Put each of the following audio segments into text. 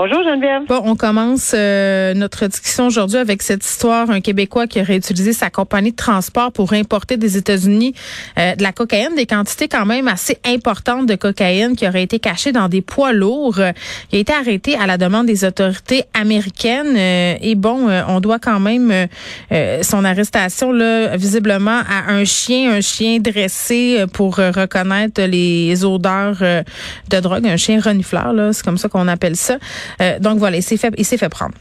Bonjour, Geneviève. Bon, on commence euh, notre discussion aujourd'hui avec cette histoire. Un Québécois qui aurait utilisé sa compagnie de transport pour importer des États-Unis euh, de la cocaïne, des quantités quand même assez importantes de cocaïne qui auraient été cachées dans des poids lourds. Il a été arrêté à la demande des autorités américaines. Euh, et bon, euh, on doit quand même euh, euh, son arrestation là, visiblement à un chien, un chien dressé pour reconnaître les odeurs de drogue, un chien renifleur, là, c'est comme ça qu'on appelle ça. Euh, donc voilà, il s'est fait, il s'est fait prendre.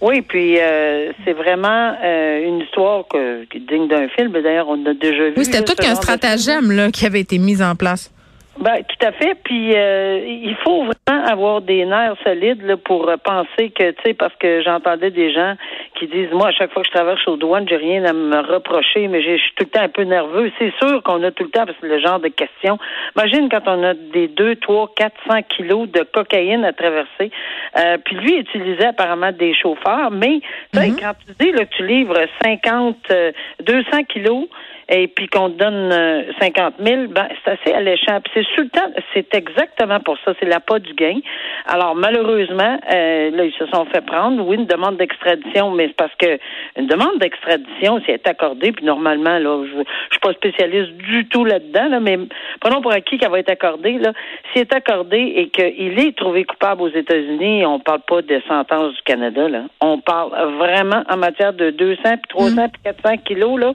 Oui, puis euh, c'est vraiment euh, une histoire que, qui est digne d'un film. D'ailleurs, on a déjà vu. Oui, c'était tout qu'un stratagème là, qui avait été mis en place. Ben, tout à fait. Puis euh, il faut vraiment avoir des nerfs solides là, pour euh, penser que, tu sais, parce que j'entendais des gens qui disent, moi, à chaque fois que je traverse aux douanes, j'ai rien à me reprocher, mais j'ai- je suis tout le temps un peu nerveux. C'est sûr qu'on a tout le temps, parce que le genre de questions. Imagine quand on a des 2, 3, 400 kilos de cocaïne à traverser. Euh, puis lui utilisait apparemment des chauffeurs, mais tu sais, quand tu dis là, que tu livres 50, euh, 200 kilos, et puis qu'on te donne euh, 50 000, ben, c'est assez alléchant. Puis c'est sur le temps, c'est exactement pour ça, c'est la pas du gain. Alors, malheureusement, euh, là, ils se sont fait prendre. Oui, une demande d'extradition, mais c'est parce que une demande d'extradition, si elle est accordée, puis normalement, là, je, je suis pas spécialiste du tout là-dedans, là, mais prenons pour acquis qu'elle va être accordée, là. Si elle est accordée et qu'il est trouvé coupable aux États-Unis, on parle pas de sentence du Canada, là. On parle vraiment en matière de 200 puis 300 puis 400 kilos, là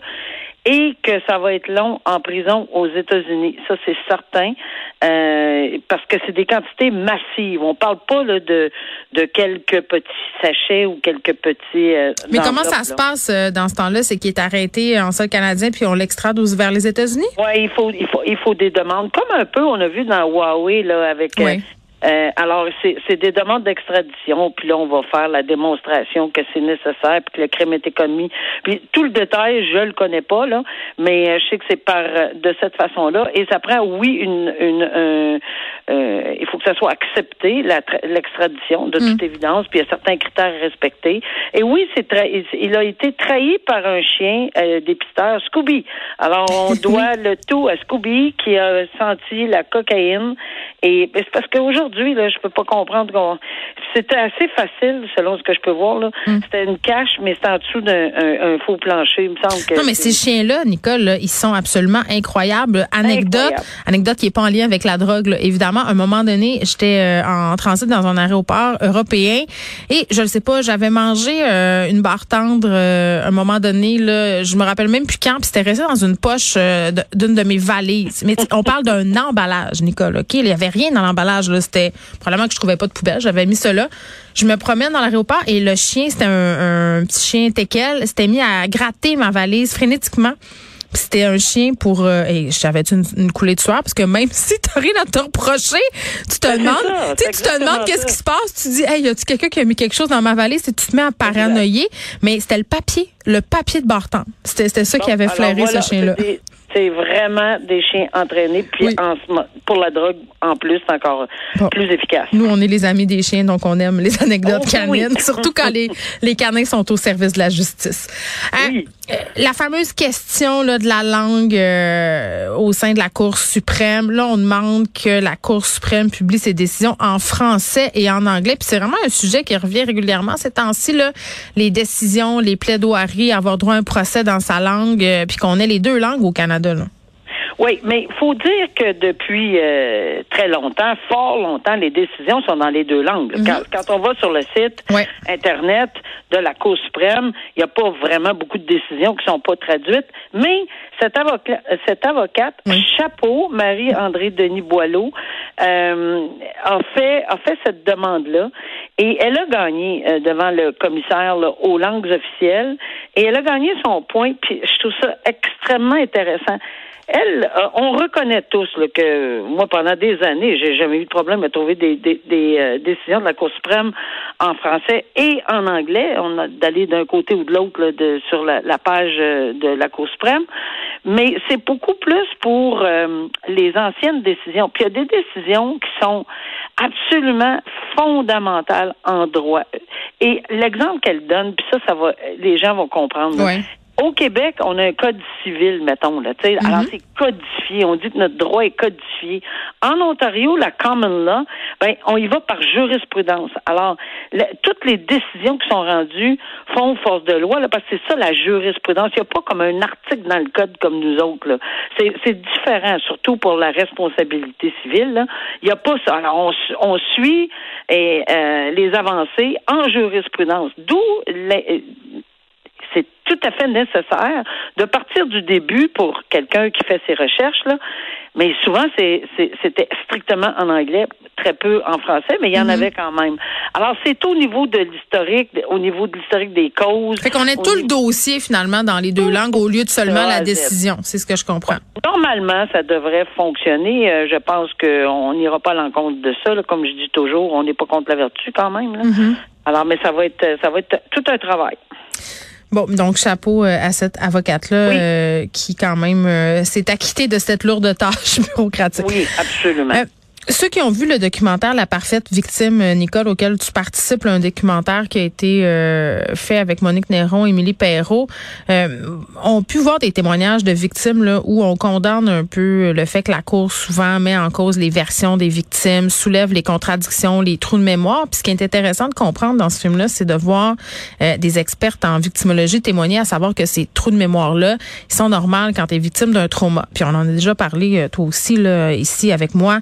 et que ça va être long en prison aux États-Unis. Ça, c'est certain, euh, parce que c'est des quantités massives. On parle pas là, de, de quelques petits sachets ou quelques petits... euh, Mais comment ça se passe euh, dans ce temps-là? C'est qu'il est arrêté en sol canadien puis on l'extrade vers les États-Unis? Ouais, il faut, il faut, il faut des demandes. Comme un peu, on a vu dans Huawei là avec. euh, Oui. Euh, alors, c'est des demandes d'extradition, puis là, on va faire la démonstration que c'est nécessaire, puis que le crime est commis. Puis tout le détail, je le connais pas, là, mais euh, je sais que c'est par euh, de cette façon-là. Et ça prend, oui, une, une un- euh, il faut que ça soit accepté, l'extradition, de toute évidence, puis il y a certains critères respectés. Et oui, c'est il- a été trahi par un chien euh, dépisteur, Scooby. Alors, on doit le tout à Scooby qui a senti la cocaïne. Et c'est parce qu'aujourd'hui, là, je peux pas comprendre qu'on. C'était assez facile, selon ce que je peux voir. Là. C'était une cache, mais c'était en dessous d'un un- un faux plancher. Il me semble que. Non, mais ces chiens-là, Nicole, là, ils sont absolument incroyables. Anecdote, Incroyable. anecdote qui est pas en lien avec la drogue, là. évidemment. À un moment donné, j'étais euh, en transit dans un aéroport européen et je ne sais pas, j'avais mangé euh, une barre tendre euh, à un moment donné. Là, je me rappelle même plus quand, puis c'était resté dans une poche euh, d'une de mes valises. Mais on parle d'un emballage, Nicole. Ok, il y avait rien dans l'emballage. Là, c'était probablement que je trouvais pas de poubelle. J'avais mis cela. Je me promène dans l'aéroport et le chien, c'était un, un petit chien teckel, s'était mis à gratter ma valise frénétiquement. Puis C'était un chien pour euh, et j'avais une, une coulée de sueur parce que même si t'as rien à te reprocher, tu te demandes, tu te demandes qu'est-ce qui se passe, tu dis hey, y a-tu quelqu'un qui a mis quelque chose dans ma valise et tu te mets à paranoïer, mais c'était le papier, le papier de Barton. C'était c'était ça qui avait flairé voilà, ce chien-là. c'est des- C'est vraiment des chiens entraînés, puis Oui. en pour la drogue, en plus, c'est encore Bon. plus efficace. Nous, on est les amis des chiens, donc on aime les anecdotes Oh, oui. canines, surtout quand les, les canins sont au service de la justice. Hein, Oui. La fameuse question là, de la langue euh, au sein de la Cour suprême, là, on demande que la Cour suprême publie ses décisions en français et en anglais. Puis c'est vraiment un sujet qui revient régulièrement ces temps-ci, les décisions, les plaidoiries, avoir droit à un procès dans sa langue, euh, puis qu'on ait les deux langues au Canada. Là. Oui, mais il faut dire que depuis euh, très longtemps, fort longtemps, les décisions sont dans les deux langues. Mhm. quand, quand, on va sur le site Ouais. Internet de la Cour suprême, il n'y a pas vraiment beaucoup de décisions qui sont pas traduites, mais cette, avocat, cette avocate, chapeau, Marie-André Denis Boileau, euh, a, fait, a fait cette demande-là et elle a gagné euh, devant le commissaire là, aux langues officielles et elle a gagné son point, puis je trouve ça extrêmement intéressant. Elle, euh, on reconnaît tous là, que moi, pendant des années, j'ai jamais eu de problème à trouver des, euh, décisions de la Cour suprême en français et en anglais. On a d'aller d'un côté ou de l'autre sur la, page euh, de la Cour suprême. Mais c'est beaucoup plus pour les anciennes décisions. Puis il y a des décisions qui sont absolument fondamentales en droit. Et l'exemple qu'elle donne, puis ça, ça va, les gens vont comprendre. Au Québec, on a un code civil, mettons, là, tu sais. Alors, c'est codifié. On dit que notre droit est codifié. En Ontario, la common law, ben, on y va par jurisprudence. Alors, toutes les décisions qui sont rendues font force de loi, là, parce que c'est ça, la jurisprudence. Il n'y a pas comme un article dans le code comme nous autres, là. C'est, différent, surtout pour la responsabilité civile, là. Il n'y a pas ça. Alors, on, on suit eh, euh, les avancées en jurisprudence. D'où les, c'est tout à fait nécessaire de partir du début pour quelqu'un qui fait ses recherches, là. Mais souvent, c'était strictement en anglais, très peu en français, mais il y en avait quand même. Alors, c'est au niveau de l'historique, au niveau de l'historique des causes. Fait qu'on ait au tout le dossier finalement dans les deux langues au lieu de seulement A la décision. C'est ce que je comprends. Normalement, ça devrait fonctionner. Euh, je pense qu'on n'ira pas à l'encontre de ça. là. Comme je dis toujours, on n'est pas contre la vertu quand même. là. Mm-hmm. Alors, mais ça va être, ça va être tout un travail. Bon, donc chapeau euh, à cette avocate-là Oui. euh, qui quand même euh, s'est acquittée de cette lourde tâche bureaucratique. Oui, absolument. Euh, ceux qui ont vu le documentaire La parfaite victime, euh, Nicole, auquel tu participes, un documentaire qui a été euh, fait avec Monique Néron, Émilie Perrault, euh, ont pu voir des témoignages de victimes là, où on condamne un peu le fait que la Cour souvent met en cause les versions des victimes, soulève les contradictions, les trous de mémoire. Puis ce qui est intéressant de comprendre dans ce film-là, c'est de voir euh, des expertes en victimologie témoigner à savoir que ces trous de mémoire-là, ils sont normaux quand tu es victime d'un trauma. Puis on en a déjà parlé, euh, toi aussi, là, ici avec moi,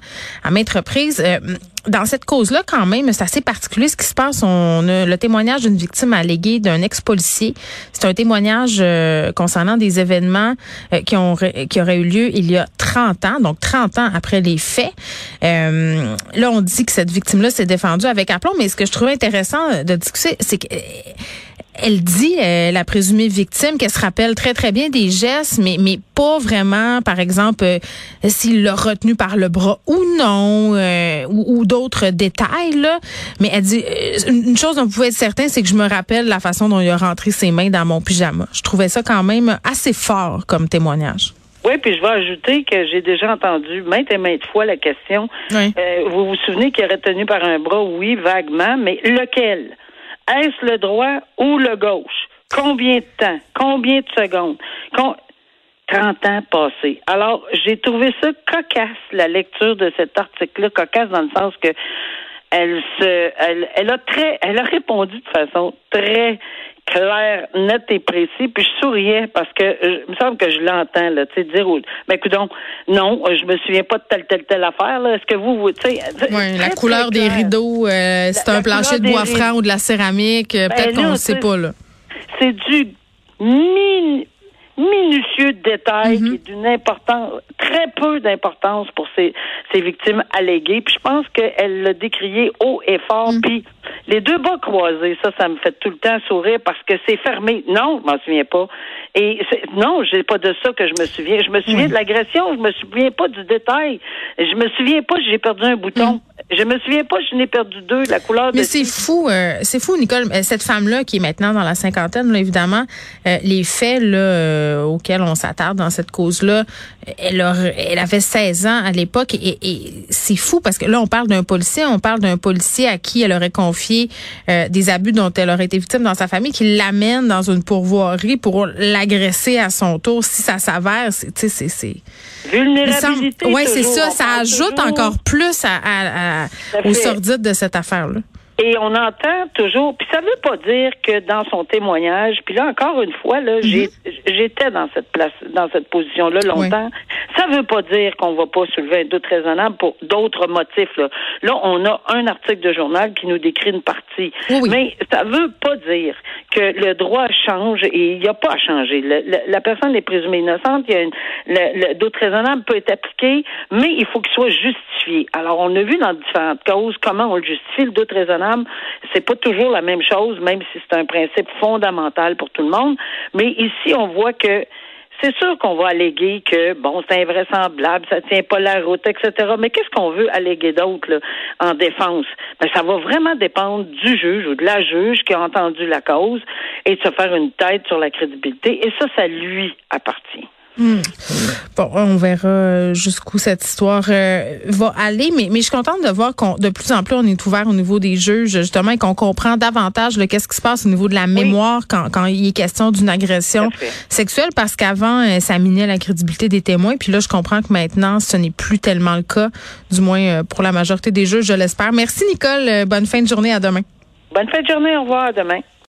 Euh, dans cette cause-là, quand même, c'est assez particulier ce qui se passe. On a le témoignage d'une victime alléguée d'un ex-policier. C'est un témoignage euh, concernant des événements euh, qui, ont, qui auraient eu lieu il y a 30 ans, donc 30 ans après les faits. Là, on dit que cette victime-là s'est défendue avec aplomb, mais ce que je trouvais intéressant de discuter, c'est que elle dit, euh, la présumée victime, qu'elle se rappelle très, très bien des gestes, mais, mais pas vraiment, par exemple, euh, s'il l'a retenu par le bras ou non, euh, ou, ou d'autres détails. Là. Mais elle dit, euh, une chose dont vous pouvez être certain, c'est que je me rappelle la façon dont il a rentré ses mains dans mon pyjama. Je trouvais ça quand même assez fort comme témoignage. Oui, puis je vais ajouter que j'ai déjà entendu maintes et maintes fois la question. Oui. Euh, vous vous souvenez qu'il aurait tenu par un bras? Oui, vaguement, mais lequel? Est-ce le droit ou le gauche? Combien de temps? Combien de secondes? Com- 30 ans passés. Alors, j'ai trouvé ça cocasse, la lecture de cet article-là, cocasse dans le sens que elle se, elle a très, elle a répondu de façon très claire, nette et précis. Puis je souriais parce que euh, il me semble que je l'entends là, tu sais, dire, au- ben donc non, euh, je me souviens pas de telle telle telle affaire là. Est-ce que vous, vous tu sais, Oui, la couleur des clair. rideaux, euh, c'est un la plancher de bois franc ou de la céramique. euh, Ben Peut-être qu'on ne sait pas, là. c'est du min- minutieux détail Mm-hmm. qui est d'une importance, très peu d'importance pour ces, ces victimes alléguées. Puis je pense qu'elle l'a décrié haut et fort. Mm. Puis les deux bas croisés, ça, ça me fait tout le temps sourire parce que c'est fermé. Non, je m'en souviens pas. Et non, j'ai pas de ça que je me souviens. Je me souviens de l'agression, je me souviens pas du détail. Je me souviens pas si j'ai perdu un bouton. Je me souviens pas, je n'ai perdu deux, la couleur Mais de c'est fou, euh, c'est fou, Nicole. Euh, Cette femme-là, qui est maintenant dans la cinquantaine, là, évidemment, euh, les faits là, euh, auxquels on s'attarde dans cette cause-là, elle, aurait- elle avait 16 ans à l'époque et, et c'est fou parce que là, on parle d'un policier, on parle d'un policier à qui elle aurait confié euh, des abus dont elle aurait été victime dans sa famille, qui l'amène dans une pourvoirie pour l'agresser à son tour. Si ça s'avère, c'est, tu sais, c'est, vulnérabilité. oui, c'est ça. Ça ajoute toujours. encore plus à, à, à- Tout à au fait. sordide de cette affaire-là. Et on entend toujours, puis ça veut pas dire que dans son témoignage, puis là encore une fois, là, j'ai- j'étais dans cette place, dans cette position-là longtemps. Ça veut pas dire qu'on va pas soulever un doute raisonnable pour d'autres motifs. Là. là, on a un article de journal qui nous décrit une partie, Oui, oui. mais ça veut pas dire que le droit change et il n'y a pas à changer. Le- le- la personne est présumée innocente, il y a une, le, le doute raisonnable peut être appliqué, mais il faut qu'il soit justifié. Alors, on a vu dans différentes causes comment on le justifie, le doute raisonnable. C'est pas toujours la même chose, même si c'est un principe fondamental pour tout le monde. Mais ici, on voit que c'est sûr qu'on va alléguer que, bon, c'est invraisemblable, ça tient pas la route, etc. Mais qu'est-ce qu'on veut alléguer d'autre en défense? Ben, ça va vraiment dépendre du juge ou de la juge qui a entendu la cause et de se faire une tête sur la crédibilité. Et ça, ça lui appartient. Bon, on verra euh, jusqu'où cette histoire euh, va aller, mais, mais je suis contente de voir qu'on de plus en plus on est ouvert au niveau des juges justement et qu'on comprend davantage le qu'est-ce qui se passe au niveau de la mémoire quand, quand il est question d'une agression sexuelle parce qu'avant euh, ça minait la crédibilité des témoins puis là je comprends que maintenant ce n'est plus tellement le cas du moins euh, pour la majorité des juges je l'espère. Merci Nicole, bonne fin de journée. À demain. Bonne fin de journée, au revoir, à demain.